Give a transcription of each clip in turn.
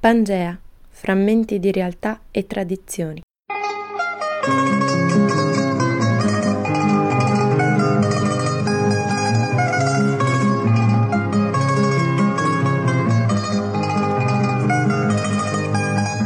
Pangea, frammenti di realtà e tradizioni.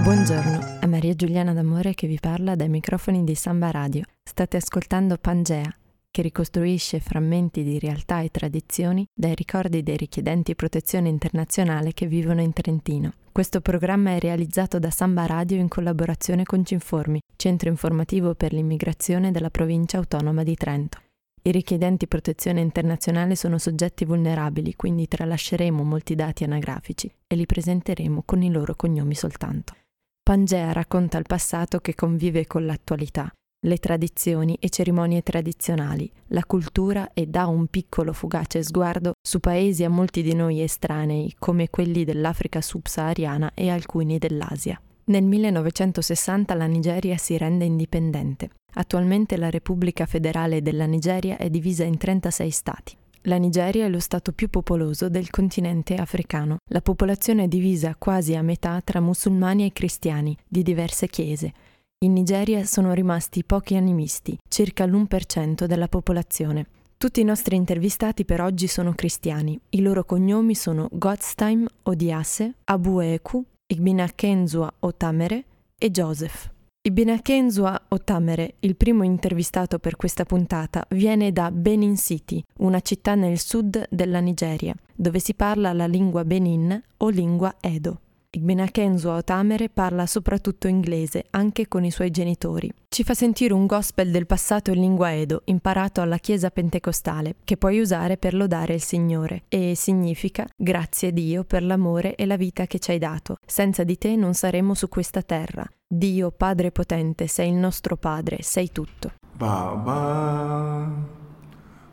Buongiorno, è Maria Giuliana D'Amore che vi parla dai microfoni di Samba Radio. State ascoltando Pangea, che ricostruisce frammenti di realtà e tradizioni dai ricordi dei richiedenti protezione internazionale che vivono in Trentino. Questo programma è realizzato da Samba Radio in collaborazione con Cinformi, centro informativo per l'immigrazione della provincia autonoma di Trento. I richiedenti protezione internazionale sono soggetti vulnerabili, quindi tralasceremo molti dati anagrafici e li presenteremo con i loro cognomi soltanto. Pangea racconta il passato che convive con l'attualità, le tradizioni e cerimonie tradizionali, la cultura e dà un piccolo fugace sguardo su paesi a molti di noi estranei, come quelli dell'Africa subsahariana e alcuni dell'Asia. Nel 1960 la Nigeria si rende indipendente. Attualmente la Repubblica federale della Nigeria è divisa in 36 stati. La Nigeria è lo stato più popoloso del continente africano. La popolazione è divisa quasi a metà tra musulmani e cristiani di diverse chiese. In Nigeria sono rimasti pochi animisti, circa l'1% della popolazione. Tutti i nostri intervistati per oggi sono cristiani. I loro cognomi sono Godstein Odiase, Abueku, Igbinakenzua Otamere e Joseph. Igbinakenzua Otamere, il primo intervistato per questa puntata, viene da Benin City, una città nel sud della Nigeria, dove si parla la lingua Benin o lingua Edo. Igbenakenzo Otamere parla soprattutto inglese, anche con i suoi genitori. Ci fa sentire un gospel del passato in lingua Edo, imparato alla chiesa pentecostale, che puoi usare per lodare il Signore, e significa grazie Dio per l'amore e la vita che ci hai dato. Senza di te non saremmo su questa terra. Dio Padre potente, sei il nostro Padre, sei tutto. Baba,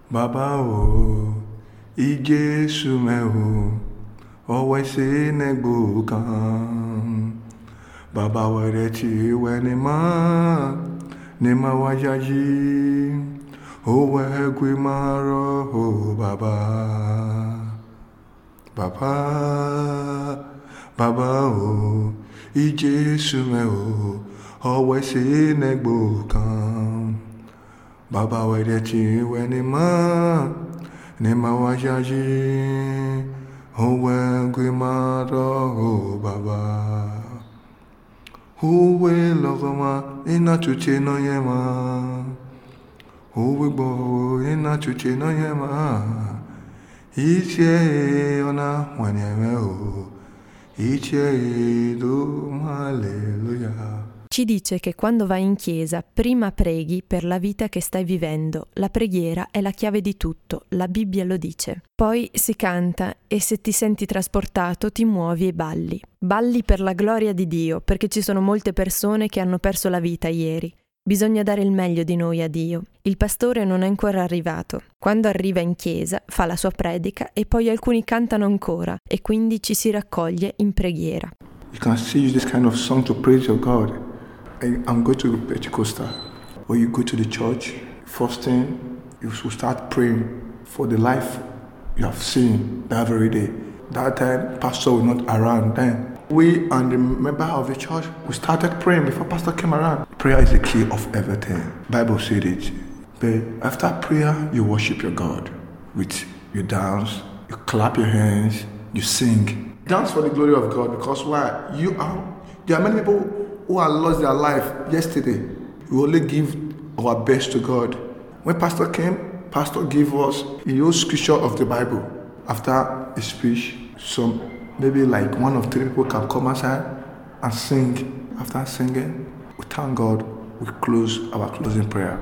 Baba o, i Gesù meo. always see negbu kan. Baba wẹrẹ ti wẹ ni ma ni ma wa ya yi Oh, wẹ egwe ma rọ baba baba baba o ijesu mẹ o always see baba wẹrẹ wẹ ni ma ni ma wa ya yi. Howe Guimara O Baba Howe Logama Inachuche no Yema Howe Bo Inachuche no Yema Ichie Ona Wanyewe O Ichie Do Hallelujah. Ci dice che quando vai in chiesa prima preghi per la vita che stai vivendo. La preghiera è la chiave di tutto, la Bibbia lo dice. Poi si canta e se ti senti trasportato ti muovi e balli. Balli per la gloria di Dio, perché ci sono molte persone che hanno perso la vita ieri. Bisogna dare il meglio di noi a Dio. Il pastore non è ancora arrivato. Quando arriva in chiesa, fa la sua predica e poi alcuni cantano ancora e quindi ci si raccoglie in preghiera. You can still this kind of song to praise your God. I'm going to Pentecostal. When you go to the church, first thing you should start praying for the life you have seen that very day. That time, pastor was not around then. We and the member of the church, we started praying before pastor came around. Prayer is the key of everything. Bible said it. But after prayer, you worship your God with you dance, you clap your hands, you sing. Dance for the glory of God because why? You are there are many people who had lost their life yesterday. We only give our best to God. When Pastor came, Pastor gave us a whole scripture of the Bible. After a speech, some maybe like one of three people can come outside and sing. After singing, we thank God. We close our closing prayer.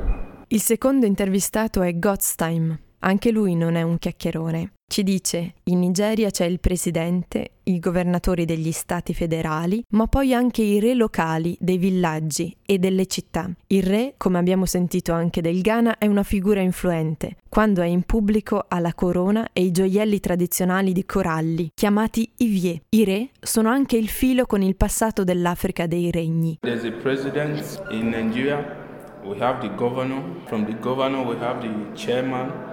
Il secondo intervistato è Godstime. Anche lui non è un chiacchierone. Ci dice, in Nigeria c'è il presidente, i governatori degli stati federali, ma poi anche i re locali dei villaggi e delle città. Il re, come abbiamo sentito anche del Ghana, è una figura influente. Quando è in pubblico ha la corona e i gioielli tradizionali di coralli, chiamati ivie. I re sono anche il filo con il passato dell'Africa dei regni. There's a president in Nigeria. We have the governor. From the governor we have the chairman.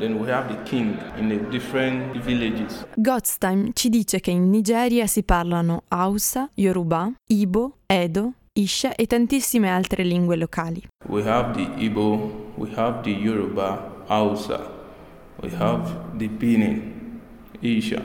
Then we have the king in the different villages. Godstime ci dice che in Nigeria si parlano Hausa, Yoruba, Ibo, Edo, Isha e tantissime altre lingue locali. We have the Igbo, we have the Yoruba, Hausa, we have the Benin, Isha,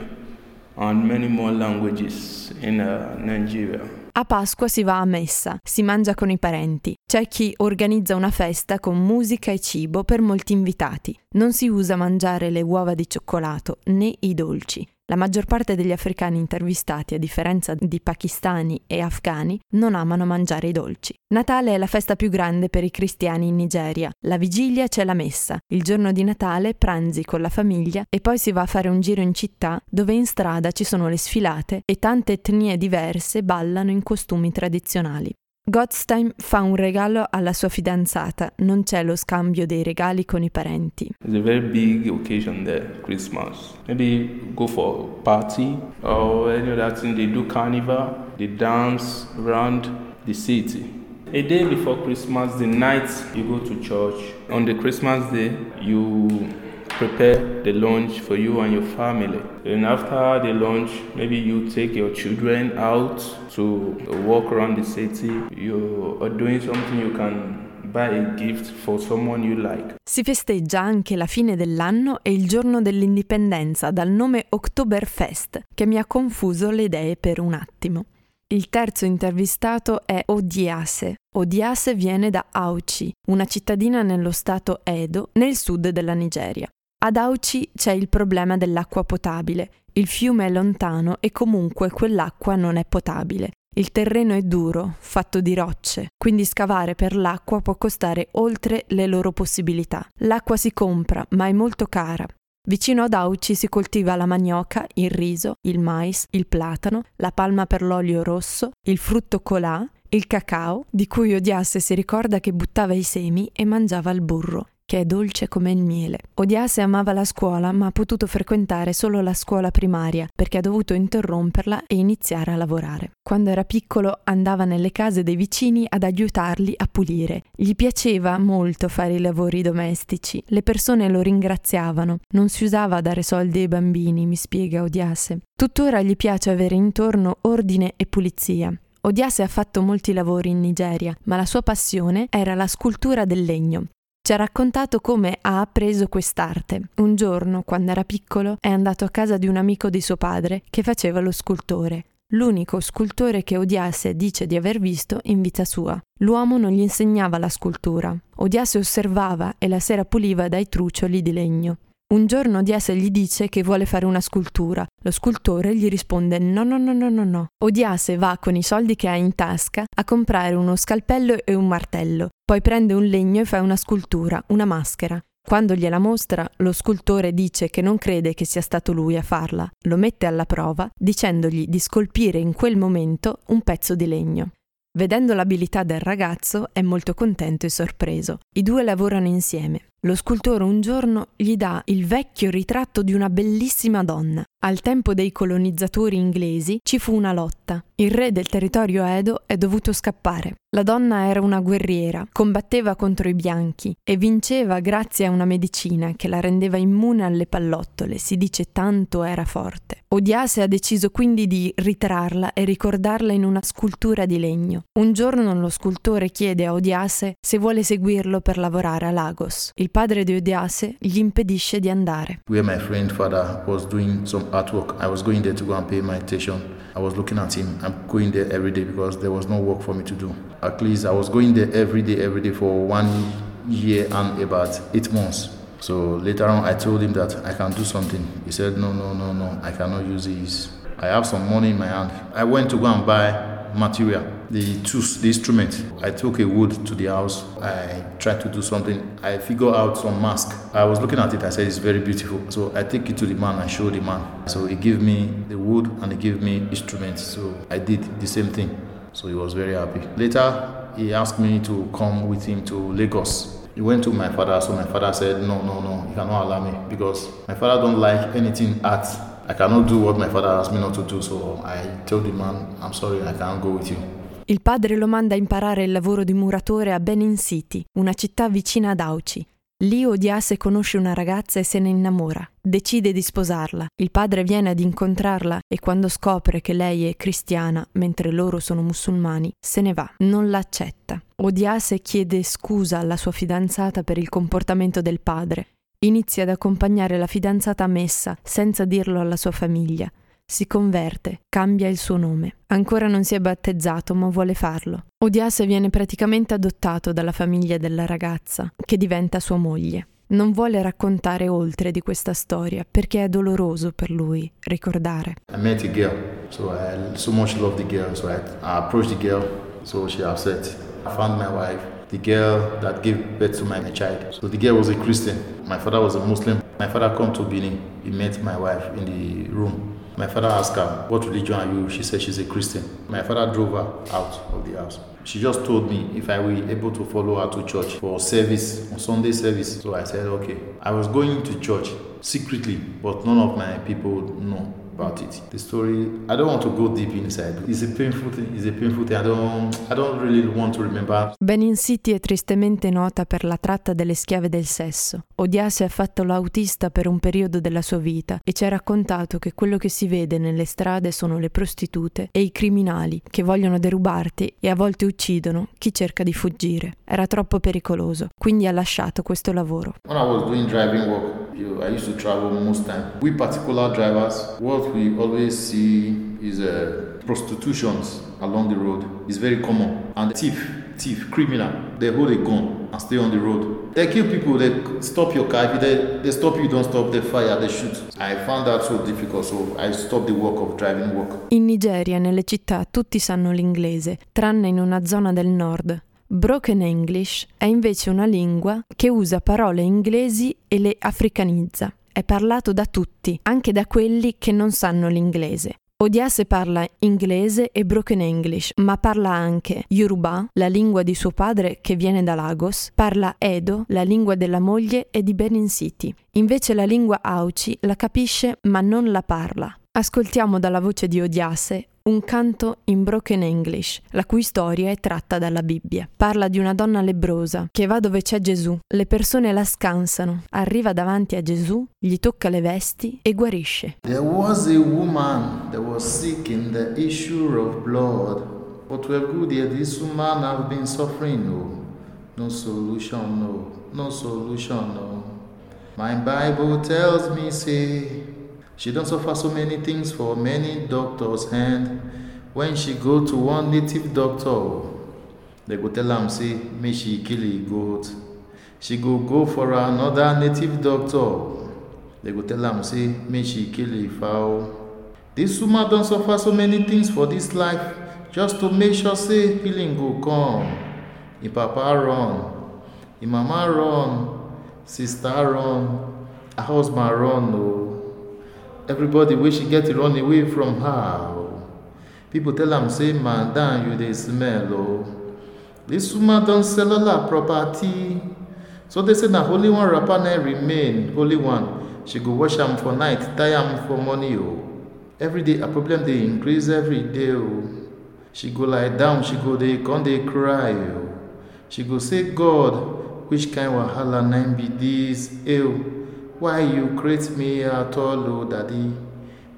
and many more languages in uh, Nigeria. A Pasqua si va a messa, si mangia con i parenti. C'è chi organizza una festa con musica e cibo per molti invitati. Non si usa mangiare le uova di cioccolato né i dolci. La maggior parte degli africani intervistati, a differenza di pakistani e afghani, non amano mangiare i dolci. Natale è la festa più grande per i cristiani in Nigeria. La vigilia c'è la messa. Il giorno di Natale pranzi con la famiglia e poi si va a fare un giro in città dove in strada ci sono le sfilate e tante etnie diverse ballano in costumi tradizionali. Godstein fa un regalo alla sua fidanzata, non c'è lo scambio dei regali con i parenti. It's a very big occasion there, Christmas. Maybe go for a party or any other thing. They do carnival, they dance around the city. A day before Christmas, the night you go to church. On the Christmas day, you prepare the lunch for you and your family. And after the lunch, maybe you take your children out to walk around the city. You are doing something you can. Si festeggia anche la fine dell'anno e il giorno dell'indipendenza dal nome Oktoberfest, che mi ha confuso le idee per un attimo. Il terzo intervistato è Odiase. Odiase viene da Auchi, una cittadina nello stato Edo, nel sud della Nigeria. Ad Auchi c'è il problema dell'acqua potabile. Il fiume è lontano e comunque quell'acqua non è potabile. Il terreno è duro, fatto di rocce, quindi scavare per l'acqua può costare oltre le loro possibilità. L'acqua si compra, ma è molto cara. Vicino ad Auci si coltiva la manioca, il riso, il mais, il platano, la palma per l'olio rosso, il frutto colà, il cacao, di cui Odiasse si ricorda che buttava i semi e mangiava il burro che è dolce come il miele. Odiase amava la scuola, ma ha potuto frequentare solo la scuola primaria perché ha dovuto interromperla e iniziare a lavorare. Quando era piccolo andava nelle case dei vicini ad aiutarli a pulire. Gli piaceva molto fare i lavori domestici. Le persone lo ringraziavano. Non si usava dare soldi ai bambini, mi spiega Odiase. Tuttora gli piace avere intorno ordine e pulizia. Odiase ha fatto molti lavori in Nigeria, ma la sua passione era la scultura del legno. Ci ha raccontato come ha appreso quest'arte. Un giorno, quando era piccolo, è andato a casa di un amico di suo padre che faceva lo scultore. L'unico scultore che Odiase dice di aver visto in vita sua. L'uomo non gli insegnava la scultura. Odiase osservava e la sera puliva dai trucioli di legno. Un giorno Odiase gli dice che vuole fare una scultura. Lo scultore gli risponde no no no no no no. Odiase va con i soldi che ha in tasca a comprare uno scalpello e un martello. Poi prende un legno e fa una scultura, una maschera. Quando gliela mostra, lo scultore dice che non crede che sia stato lui a farla. Lo mette alla prova dicendogli di scolpire in quel momento un pezzo di legno. Vedendo l'abilità del ragazzo è molto contento e sorpreso. I due lavorano insieme. Lo scultore un giorno gli dà il vecchio ritratto di una bellissima donna. Al tempo dei colonizzatori inglesi ci fu una lotta. Il re del territorio Edo è dovuto scappare. La donna era una guerriera, combatteva contro i bianchi e vinceva grazie a una medicina che la rendeva immune alle pallottole, si dice tanto era forte. Odiase ha deciso quindi di ritrarla e ricordarla in una scultura di legno. Un giorno lo scultore chiede a Odiase se vuole seguirlo per lavorare a Lagos. Il padre di Odiase gli impedisce di andare. Where my friend father was doing some artwork, I was going there to go and pay my attention. I was looking at him. I'm going there every day because there was no work for me to do. At least I was going there every day, every day for one year and about eight months. So later on, I told him that I can do something. He said, No, no, no, no, I cannot use this. I have some money in my hand. I went to go and buy material, the tools, the instrument. I took a wood to the house. I tried to do something. I figured out some mask. I was looking at it. I said it's very beautiful. So I take it to the man. I show the man. So he gave me the wood and he gave me instruments. So I did the same thing. So he was very happy. Later, he asked me to come with him to Lagos. He went to my father, so my father said, No, no, no, you cannot allow me because my father don't like anything art I cannot do what my father asked me not to do, so I told the man, I'm sorry, I can't go with you. Il padre lo manda a imparare il lavoro di muratore a Benin City, una città vicina ad Auci. Lì Odiase conosce una ragazza e se ne innamora. Decide di sposarla. Il padre viene ad incontrarla e quando scopre che lei è cristiana, mentre loro sono musulmani, se ne va. Non l'accetta. Odiase chiede scusa alla sua fidanzata per il comportamento del padre. Inizia ad accompagnare la fidanzata a messa senza dirlo alla sua famiglia si converte, cambia il suo nome. Ancora non si è battezzato, ma vuole farlo. Odiase viene praticamente adottato dalla famiglia della ragazza, che diventa sua moglie. Non vuole raccontare oltre di questa storia perché è doloroso per lui ricordare. I met a girl, so I so much love the girl, so I, I approached the girl, so she upset. I found my wife, the girl that gave birth to my child. So the girl was a Christian. My father was a Muslim. My father come to Benin. He met my wife in the room. My father asked her, What religion are you? She said she's a Christian. My father drove her out of the house. She just told me if I were able to follow her to church for service, on Sunday service. So I said, Okay. I was going to church secretly, but none of my people know about it. The story, I don't want to go deep inside. It's a painful thing. It's a painful thing. I don't, I don't really want to remember. Benin City è tristemente nota per la tratta delle schiave del sesso. Odiase ha fatto l'autista per un periodo della sua vita e ci ha raccontato che quello che si vede nelle strade sono le prostitute e i criminali che vogliono derubarti e a volte uccidono chi cerca di fuggire. Era troppo pericoloso, quindi ha lasciato questo lavoro. When I was doing driving work, I used to travel most time. We particular drivers, what we always see is uh, prostitutions along the road. It's very common. And thief, thief, criminal, they hold a gun and stay on the road. They kill people, they stop your car. If they, they stop you, don't stop, they fire, they shoot. I found that so difficult, so I stopped the work of driving work. In Nigeria, nelle città, tutti sanno l'inglese, tranne in una zona del nord. Broken English è invece una lingua che usa parole inglesi e le africanizza. È parlato da tutti, anche da quelli che non sanno l'inglese. Odiase parla inglese e broken English, ma parla anche Yoruba, la lingua di suo padre che viene da Lagos, parla Edo, la lingua della moglie e di Benin City. Invece la lingua Auci la capisce ma non la parla. Ascoltiamo dalla voce di Odiase un canto in broken English, la cui storia è tratta dalla Bibbia. Parla di una donna lebrosa che va dove c'è Gesù. Le persone la scansano, arriva davanti a Gesù, gli tocca le vesti e guarisce. There was a woman that was sick in the issue of blood. For 12 good years this woman have been suffering, no. No solution, no. No solution, no. My Bible tells me, say, She don't suffer so many things for many doctors and when she go to one native doctor, they go tell am say make she kill a goat. She go go for another native doctor. They go tell am say make she kill a fowl. This woman don suffer so many things for this life just to make sure say healing go come. Im papa run, im mama run, sister run, her husband run. Oh. Everybody wey she get run away from her people tell am say madam you dey smell o. Dis woman don sell all her property. So they say na only one wrapper na remain only one. She go wash am for night tie am for morning o. Every day her problem dey increase every day o. She go lie down she go dey come dey cry o. She go say god which kind wahala na be dis ew why you create me at all o daddy?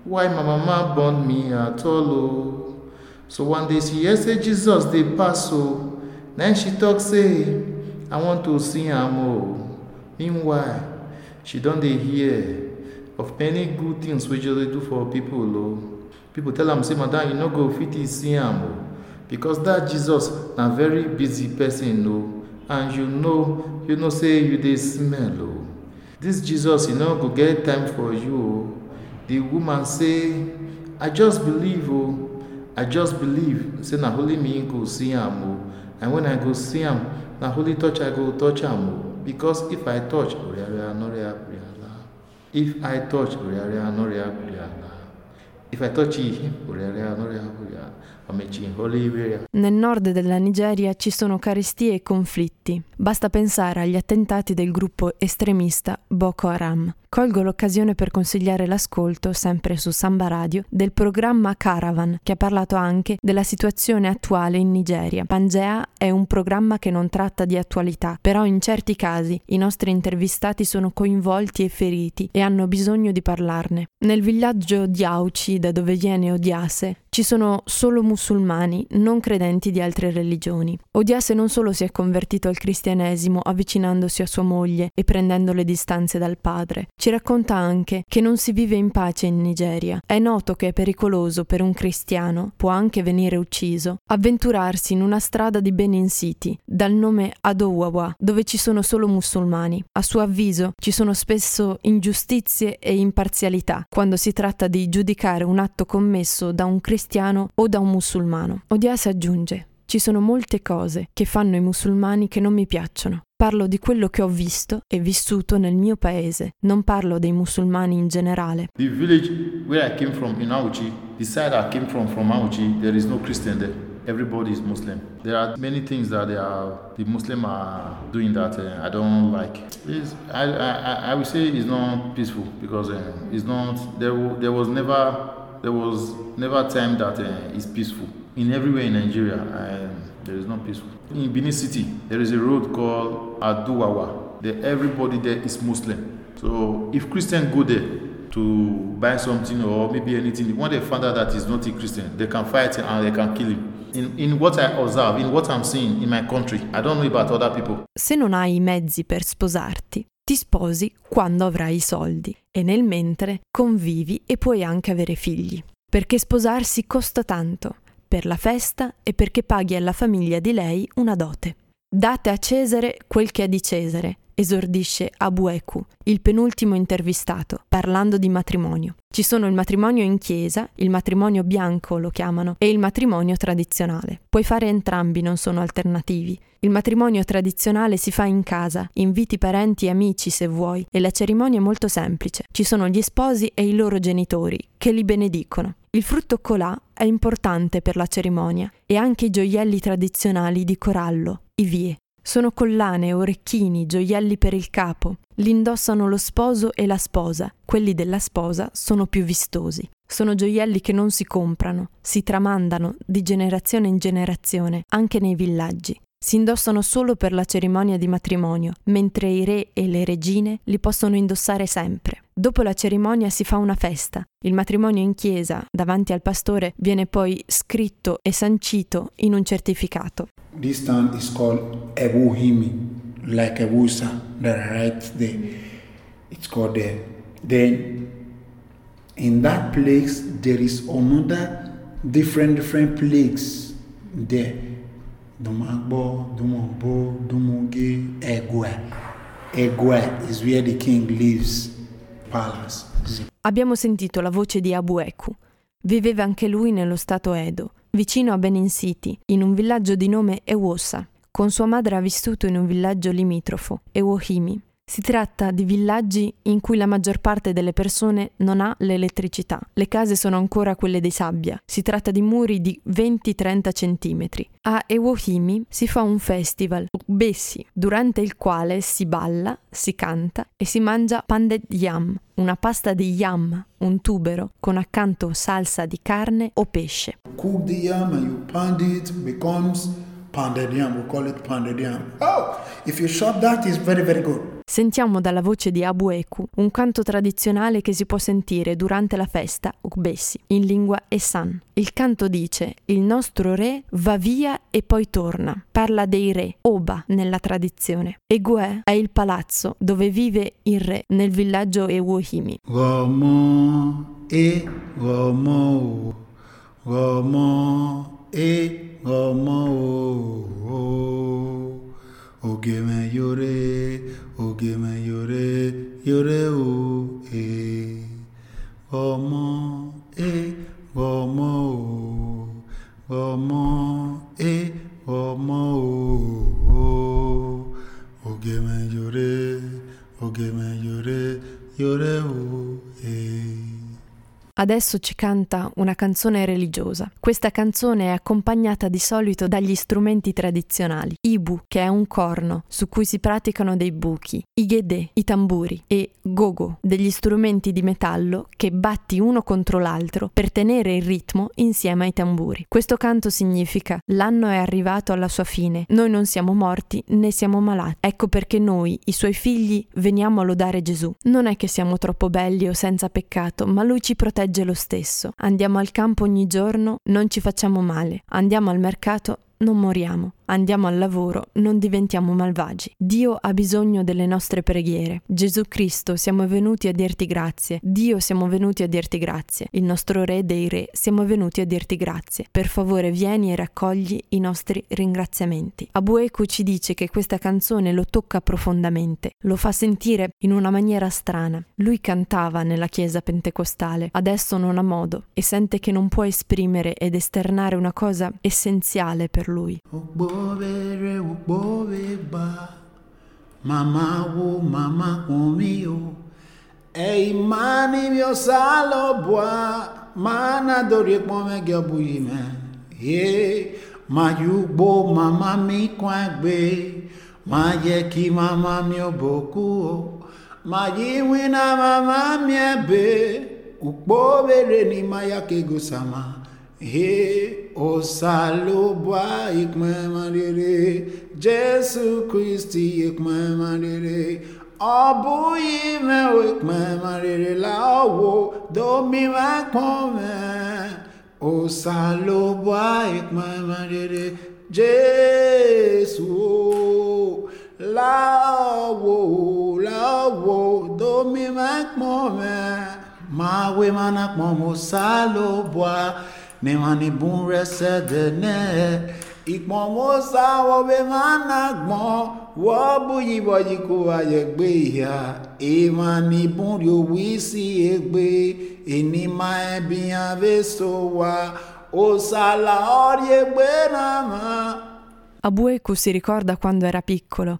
Why my mama born me at all o so one day she hear say jesus dey pass o then she talk say i want to see am o meanwhile she don dey hear of many good things wey jesus dey do for people o people tell am say madam you no go fit see am o because that jesus na very busy person o and you know you know say you dey smell o This jesus e no go get time for you the woman say i just believe o. I just believe. Say na only me go see am o. And when i go see am na holy touch i go touch am o. Because if i touch if i touch if i touch him Nel nord della Nigeria ci sono carestie e conflitti. Basta pensare agli attentati del gruppo estremista Boko Haram. Colgo l'occasione per consigliare l'ascolto, sempre su Samba Radio, del programma Caravan, che ha parlato anche della situazione attuale in Nigeria. Pangea è un programma che non tratta di attualità, però in certi casi i nostri intervistati sono coinvolti e feriti e hanno bisogno di parlarne. Nel villaggio di Auci, da dove viene Odiase, ci sono solo musulmani, non credenti di altre religioni. Odiase non solo si è convertito al cristianesimo avvicinandosi a sua moglie e prendendo le distanze dal padre, ci racconta anche che non si vive in pace in Nigeria. È noto che è pericoloso per un cristiano, può anche venire ucciso, avventurarsi in una strada di Benin City, dal nome Adowawa, dove ci sono solo musulmani. A suo avviso ci sono spesso ingiustizie e imparzialità quando si tratta di giudicare un atto commesso da un cristiano o da un musulmano. Odiase aggiunge ci sono molte cose che fanno i musulmani che non mi piacciono. Parlo di quello che ho visto e vissuto nel mio paese, non parlo dei musulmani in generale. The village where I came from in Auchi, the side I came from from Auchi, there is no Christian there. Everybody is Muslim. There are many things that are, the Muslim are doing that uh, I don't like. It's, I, I, I would say it's not peaceful because uh, it's not, there, there was never there was never a time that uh, is peaceful. In everywhere in Nigeria, uh, there is not peaceful. In Benin City, there is a road called Aduwawa. There, everybody there is Muslim. So if Christians go there to buy something or maybe anything, when they find out that he's not a Christian, they can fight and they can kill him. In, in, what I observe, in what I'm seeing in my country, I don't know about other people. Se non hai i mezzi per sposarti, ti sposi quando avrai i soldi e nel mentre convivi e puoi anche avere figli. Perché sposarsi costa tanto, per la festa e perché paghi alla famiglia di lei una dote. Date a Cesare quel che è di Cesare esordisce Abueku, il penultimo intervistato, parlando di matrimonio. Ci sono il matrimonio in chiesa, il matrimonio bianco lo chiamano, e il matrimonio tradizionale. Puoi fare entrambi, non sono alternativi. Il matrimonio tradizionale si fa in casa, inviti parenti e amici se vuoi, e la cerimonia è molto semplice. Ci sono gli sposi e i loro genitori, che li benedicono. Il frutto colà è importante per la cerimonia e anche i gioielli tradizionali di corallo, i vie. Sono collane, orecchini, gioielli per il capo. Li indossano lo sposo e la sposa. Quelli della sposa sono più vistosi. Sono gioielli che non si comprano, si tramandano di generazione in generazione, anche nei villaggi. Si indossano solo per la cerimonia di matrimonio, mentre i re e le regine li possono indossare sempre. Dopo la cerimonia si fa una festa. Il matrimonio in chiesa, davanti al pastore, viene poi scritto e sancito in un certificato. This town is called Ebuhimi, like Ebusa, that right there. It's called there. Then in that place there is another different different place there. Dumagbo, Dumogbo, Dumuge, Egwe. Egwe is where the king lives, palace. Abbiamo sentito la voce di Abueku. Viveva anche lui nello stato Edo vicino a Benin City, in un villaggio di nome Ewosa. Con sua madre ha vissuto in un villaggio limitrofo, Ewohimi. Si tratta di villaggi in cui la maggior parte delle persone non ha l'elettricità. Le case sono ancora quelle di sabbia. Si tratta di muri di 20-30 cm. A Ewohimi si fa un festival, Ukbesi, durante il quale si balla, si canta e si mangia panded yam, una pasta di yam, un tubero, con accanto salsa di carne o pesce. Cook the yam and you pound it, becomes pounded yam. We call it pounded yam. Oh, if you shop that, it's very, very good. Sentiamo dalla voce di Abueku un canto tradizionale che si può sentire durante la festa Ukbesi, in lingua Essan. Il canto dice: Il nostro re va via e poi torna. Parla dei re, Oba nella tradizione. Egue è il palazzo dove vive il re nel villaggio Ewohimi. Gomo e gomo, gomo e gomo. Ogeme yore, ogeme yore, yore o e. Gomo e gomo o, gomo e gomo o. Ogeme yore, ogeme yore, yore o e. Adesso ci canta una canzone religiosa. Questa canzone è accompagnata di solito dagli strumenti tradizionali. Ibu, che è un corno su cui si praticano dei buchi, igede, i tamburi e gogo, degli strumenti di metallo che batti uno contro l'altro per tenere il ritmo insieme ai tamburi. Questo canto significa l'anno è arrivato alla sua fine, noi non siamo morti né siamo malati. Ecco perché noi, i suoi figli, veniamo a lodare Gesù. Non è che siamo troppo belli o senza peccato, ma lui ci protegge legge lo stesso. Andiamo al campo ogni giorno, non ci facciamo male. Andiamo al mercato, non moriamo andiamo al lavoro, non diventiamo malvagi. Dio ha bisogno delle nostre preghiere. Gesù Cristo, siamo venuti a dirti grazie. Dio, siamo venuti a dirti grazie. Il nostro Re dei Re, siamo venuti a dirti grazie. Per favore vieni e raccogli i nostri ringraziamenti. Abueku ci dice che questa canzone lo tocca profondamente, lo fa sentire in una maniera strana. Lui cantava nella chiesa pentecostale, adesso non ha modo e sente che non può esprimere ed esternare una cosa essenziale per lui. Oh, obere ukbobe ba. Mama wo mama kumio e imani mio salo bwa mana dori pome me, ye mayugbo mama mi kwagbe. Má jẹ́ kí mama mi ò bòkú o. Má yí wina mama mi be, bẹ́ẹ̀ bèrè ni má yá kego sàmá. He o salo boa ik mwen Jesu Christi ik mwen mandere, Ọbụ ime ik mwen la wo, domi mwen kome. O salo boa ik mwen Jesu la wo, la wo, do mi kome. Ma we manak mo salo boa, ne mani bun rẹsẹ dẹnẹ ìpọnmọsá wọbẹ ná gbọn wọ́ọ̀bù yìí yìí kó ayẹgbẹ ìhà ìmàní bun rí owí sí egbe ìní máa ẹbí àvẹsọ wa òsàlà ọrí egbe náà mọ́. Abueku si ricorda quando era piccolo.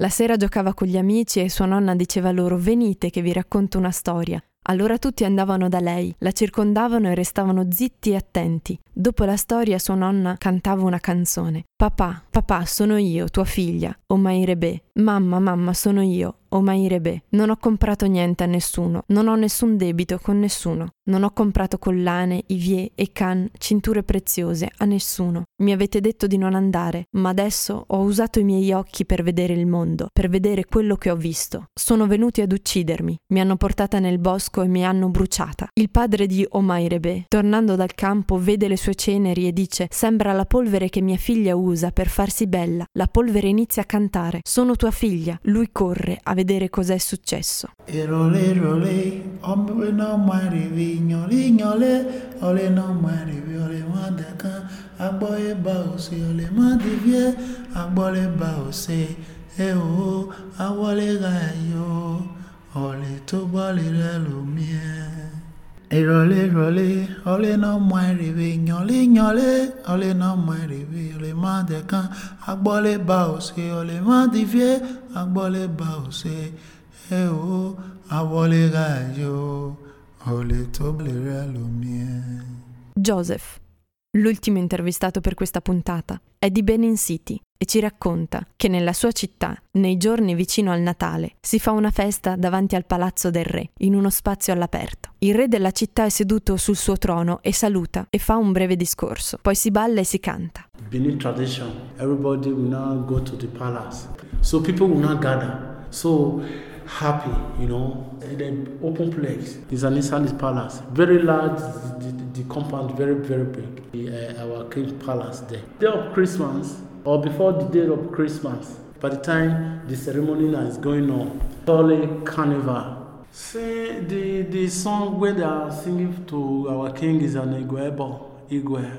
La sera giocava con gli amici e sua nonna diceva loro venite che vi racconto una storia. Allora tutti andavano da lei, la circondavano e restavano zitti e attenti. Dopo la storia sua nonna cantava una canzone. Papà, papà, sono io, tua figlia, Omairebe. Mamma, mamma, sono io, Omairebe. Non ho comprato niente a nessuno, non ho nessun debito con nessuno. Non ho comprato collane, ivie e can, cinture preziose a nessuno. Mi avete detto di non andare, ma adesso ho usato i miei occhi per vedere il mondo, per vedere quello che ho visto. Sono venuti ad uccidermi, mi hanno portata nel bosco e mi hanno bruciata. Il padre di Omairebe, tornando dal campo, vede le sue ceneri e dice: Sembra la polvere che mia figlia usa per farsi bella. La polvere inizia a cantare. Sono tua figlia. Lui corre a vedere successo. Mari vignoli, gnole, ole no mari viole madaka, agboye e o, awole gayo, ole to bole relumie. ìrọ̀lẹ́ ìrọ̀lẹ́ ọlẹ́ náà mọ ẹ̀rẹ̀wẹ̀ yànlẹ́ yànlẹ́ ọlẹ́ náà mọ ẹ̀rẹ̀wẹ̀ ọlẹ́ má dẹ̀kan agbọ́lẹ̀ bá ò ṣe ọlẹ́ má dìfẹ́ agbọ́lẹ̀ bá ò ṣe ẹ o àwọlé ra yọ ọlẹ́ tó lè rẹ lómi ẹ. Joseph, l'ultimo intervistato per questa puntata, è di Benin City e ci racconta che nella sua città, nei giorni vicino al Natale, si fa una festa davanti al palazzo del re, in uno spazio all'aperto. Il re della città è seduto sul suo trono e saluta e fa un breve discorso. Poi si balla e si canta. Benin tradition, everybody will now go to the palace. So people will now gather. So happy, you know, an open place. It's an inside palace, very large. The, the, the compound very very big. The, uh, our king palace there. Day of Christmas or before the day of Christmas. By the time the ceremony is going on, Holy Carnival. See the the song where they are singing to our king is an Igwebo, Igwe.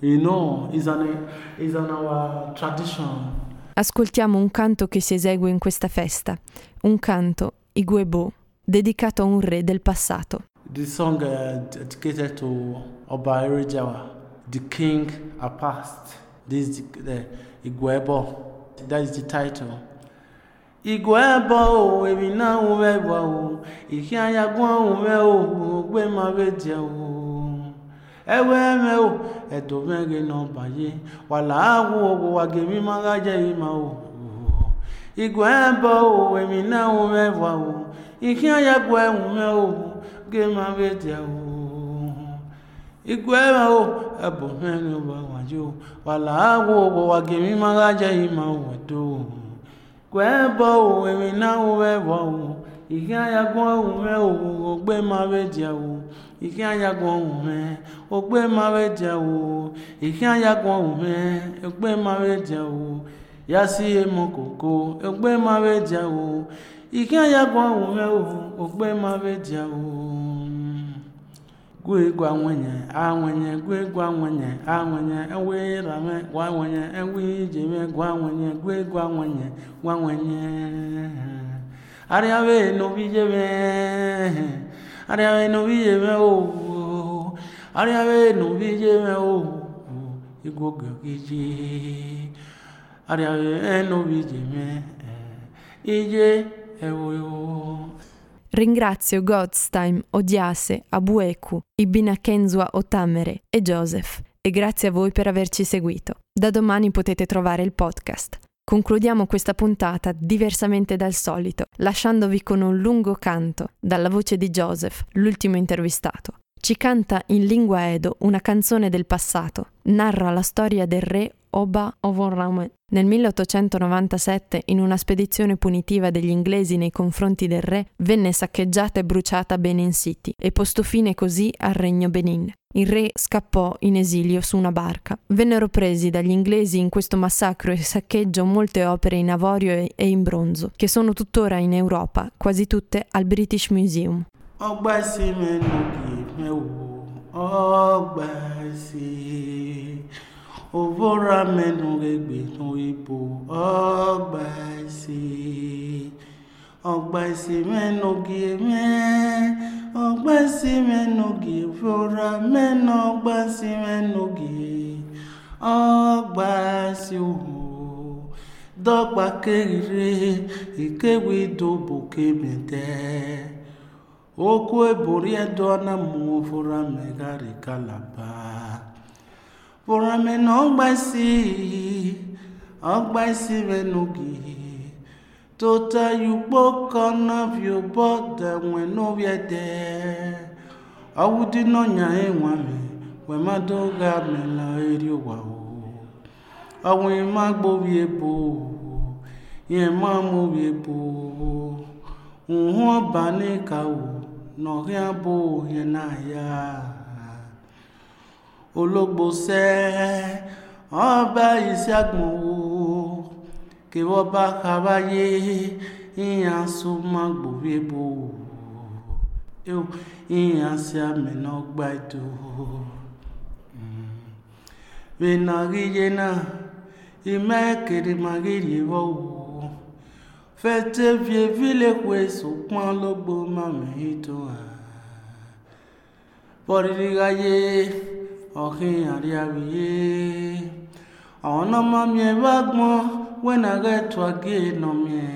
You know, is an is an our tradition. Ascoltiamo un canto che si esegue in questa festa, un canto, Igwebo, dedicato a un re del passato. The song uh, dedicated to Oba Erejawa, the king are past. This is the, Igwebo. That is the title. Igwebo o. Ebi na uweba o. Ihe anya gwa ume o. Ogbe ma bedia o. Ewe eme o edobe gị n'ọbanye wala agwụ ọgwụwa gị maga ma o. Igwebo o ebi na uweba o. Ihe anya gwa ume o. Gị ma bedia o. Igwebo o ebu mmiri ụba o maju wala wo wagimi magaja ima watu kwebo wewe na uwe wao ike ayagun ohume owo ogbe mawejawo ike ayagun ohume ogbe mawejawo ike ayagun ohume ogbe mawejawo yasi emo koko ogbe mawejawo ike ayagun ohume owo ogbe mawejawo. gwe gwa nwenye anwenye gwe gwa nwenye anwenye ewe rame gwa nwenye ewe ijeme gwa nwenye gwe gwa nwenye gwa nwenye arịawe n'obijeme arịawe n'obijeme o. Arịawe n'obijeme o. Igwe oge iji. Arịawe n'obijeme e. ije ewoyo Ringrazio Godstein, Odiase, Abueku, Ibina Kenzua Otamere e Joseph e grazie a voi per averci seguito. Da domani potete trovare il podcast. Concludiamo questa puntata diversamente dal solito, lasciandovi con un lungo canto dalla voce di Joseph, l'ultimo intervistato. Ci canta in lingua Edo una canzone del passato, narra la storia del re Oba Ovorame. Nel 1897, in una spedizione punitiva degli inglesi nei confronti del re, venne saccheggiata e bruciata Benin City e posto fine così al regno Benin. Il re scappò in esilio su una barca. Vennero presi dagli inglesi in questo massacro e saccheggio molte opere in avorio e in bronzo, che sono tuttora in Europa, quasi tutte al British Museum. ọgbà pin o ọgbà sí òbóra mẹnu gbẹgbẹnu ibo ọgbà sí ọgbà sí mẹnu gé mẹ ọgbà sí mẹnu gé fúra mẹnu ọgbà sí mẹnu gé. Ọgbà sí òun dọgba kerire ikewi dobo kemete. okwu eburie dụọna mmụọ fụra megharị kalaba. Fụra me na ọgbasi ọgbasi menugi tota yukpo kọna viobọ denwe n'obia de ọwụdị n'ọnya enwa me wemado ga mela eri ụwa ọnwụ ịma gbobi ebo ihe ma mobi ebo. Nhụ ọba n'ịka nọ̀hịa bụ ohie n'ahịa ológbò sẹ́ ọba ìṣàgbọ̀nwò kí wọ́n bá kábáyé ìyàn súnmọ́ gbòwe bò ìyàn sí àmì náà gbà ètò. Fete vie vile kwe sukman lobo mamito Poriri gaye okin ari abiye Ona mamye bagmo wena getu age no mie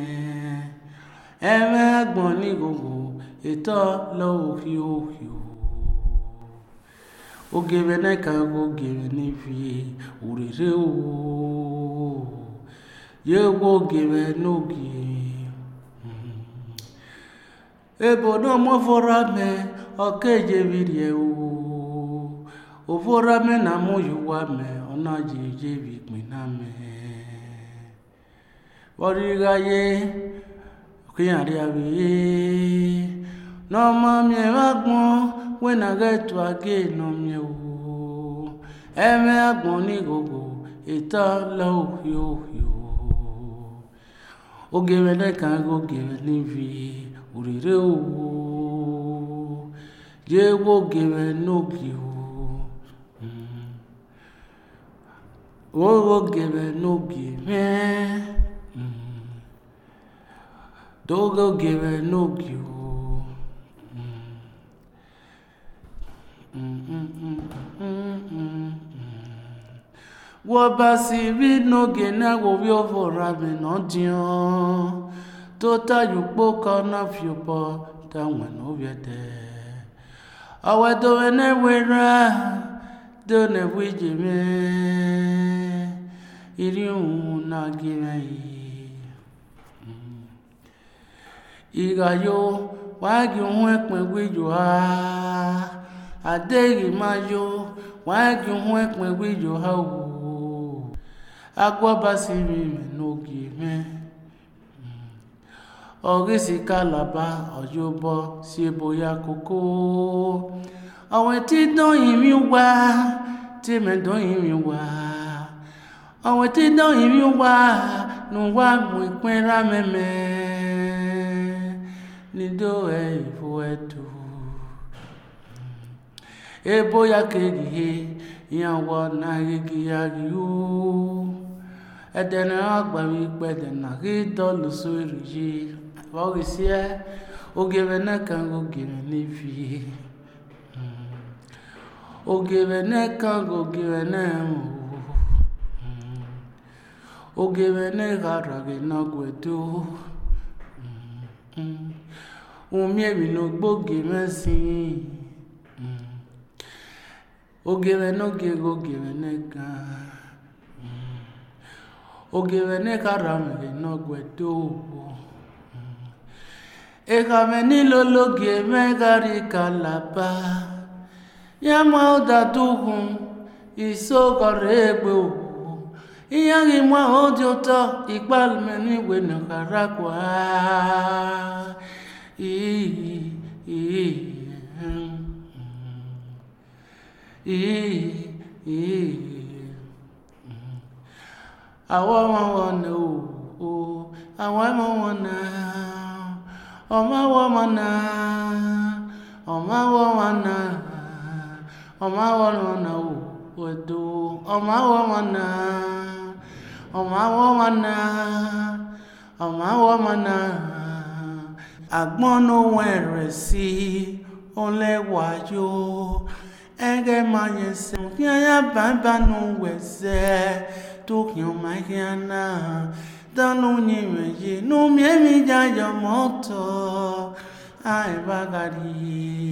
Eme agbo ni gogo eto lo ohi ohi Ogebe ne kago ogebe ne fie urere ooo yegwogere n'oge. Ebonamvorame okejebiriewu uvorame na muyuwame onajijebikpiname origaye kuyariawiye nomamieagbon wenagetuagenomiewu emeagbon nigogo italaohiohio ogeleka O. Orire owo jee gwogere n'oge ogogere n'oge mee no n'oge o. wabasi n'oge na-awụwi ọvọrami n'ọdịọ tota yukpo kọna fiụpọ danwe n'obiete awadowe na-ewere do na-ewu iji mee iri ụmụ na gịmeghị ịgayo mm. wagi hụ ekpegbu ijo ha. Adịghị mayo wagi hụ ekpegbu ijo ha ugwu agwabasiri ime n'oge ime ọrịsị kalaba ọyọbọ si ebo ya koko ọ̀wẹ̀ tí dọ́yìn mi wá tí mi dọ́yìn mi wá. Ọ̀wẹ̀ tí dọ́yìn mi wá nù wá mú ìpín rámẹ́mẹ́. Nídó ẹ ìfọ ẹtù ebo ya ìyàwó náà yegi yari yóò. edene agbara ikpe dị na gị dọlụso eriji ọghịsie ogere n'aka ogere n'efi ogere n'aka ogere na-emu ogere n'eghara gị n'agwedo umieri n'ogbo ogere si ogere n'ogere ogere n'eka. ogewenekaramge n'ogwete ugwu ekame n'ilologe megharị kalaba ya ma ụdada ugwu iso gọrọ egbe ugwu ihe ahụ ma ọ dị ụtọ ikpealụmenigwe nọkarakwa iyi iyi iyi iyi I want one, no. Oh, I want one now. Oh, my woman now. Oh, my woman now. Oh, my woman now. What do? Oh, my woman now. Oh, my woman now. Oh, my woman now. Agbọn wẹ̀rẹ̀ sí ó lẹ́wàá yó. Ẹgẹ́ máa yẹ sẹ́wọ̀n kí ayá bàbá nu wẹ̀ sẹ́. tuknyo magiana dalunye meji no miemi jayo moto ai bagari.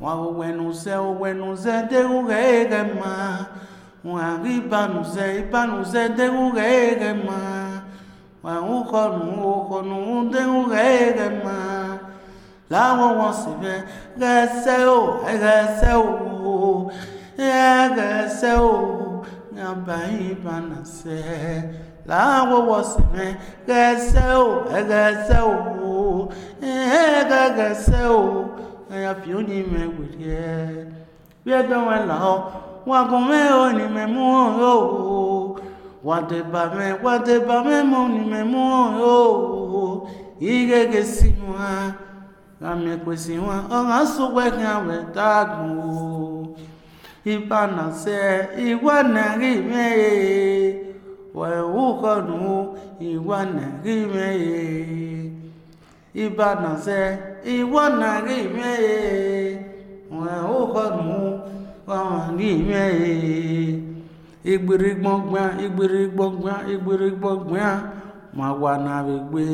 Wago wenuze wenuze degugegema wagi banuze banuze degugegema wago konu ga degugegema lawo wasibe gaseo gaseo gaseo abanase láwọwọ sẹmẹ gẹsẹ o ẹgẹsẹ o ẹgẹgẹsẹ o ẹyàfi ó ní mẹ wèrè ẹ bí ẹgbẹ wọn là ọ wọn kò mẹ ò ní mẹ mú ọ o wadeba mẹ wadeba mẹ mọ ní mẹ mú ọ o ìgègè sí wọn àmì pèsè wọn ọ̀ràn sọgbẹ́kẹ̀ àwẹ̀ dáàgùn o. ibanase igwanagimeye wewukonu igwanagimeye ibanase igwanagimeye wewukonu gwanagimeye igbirigbọgbọn igbirigbọgbọn igbirigbọgbọn magwanabigbe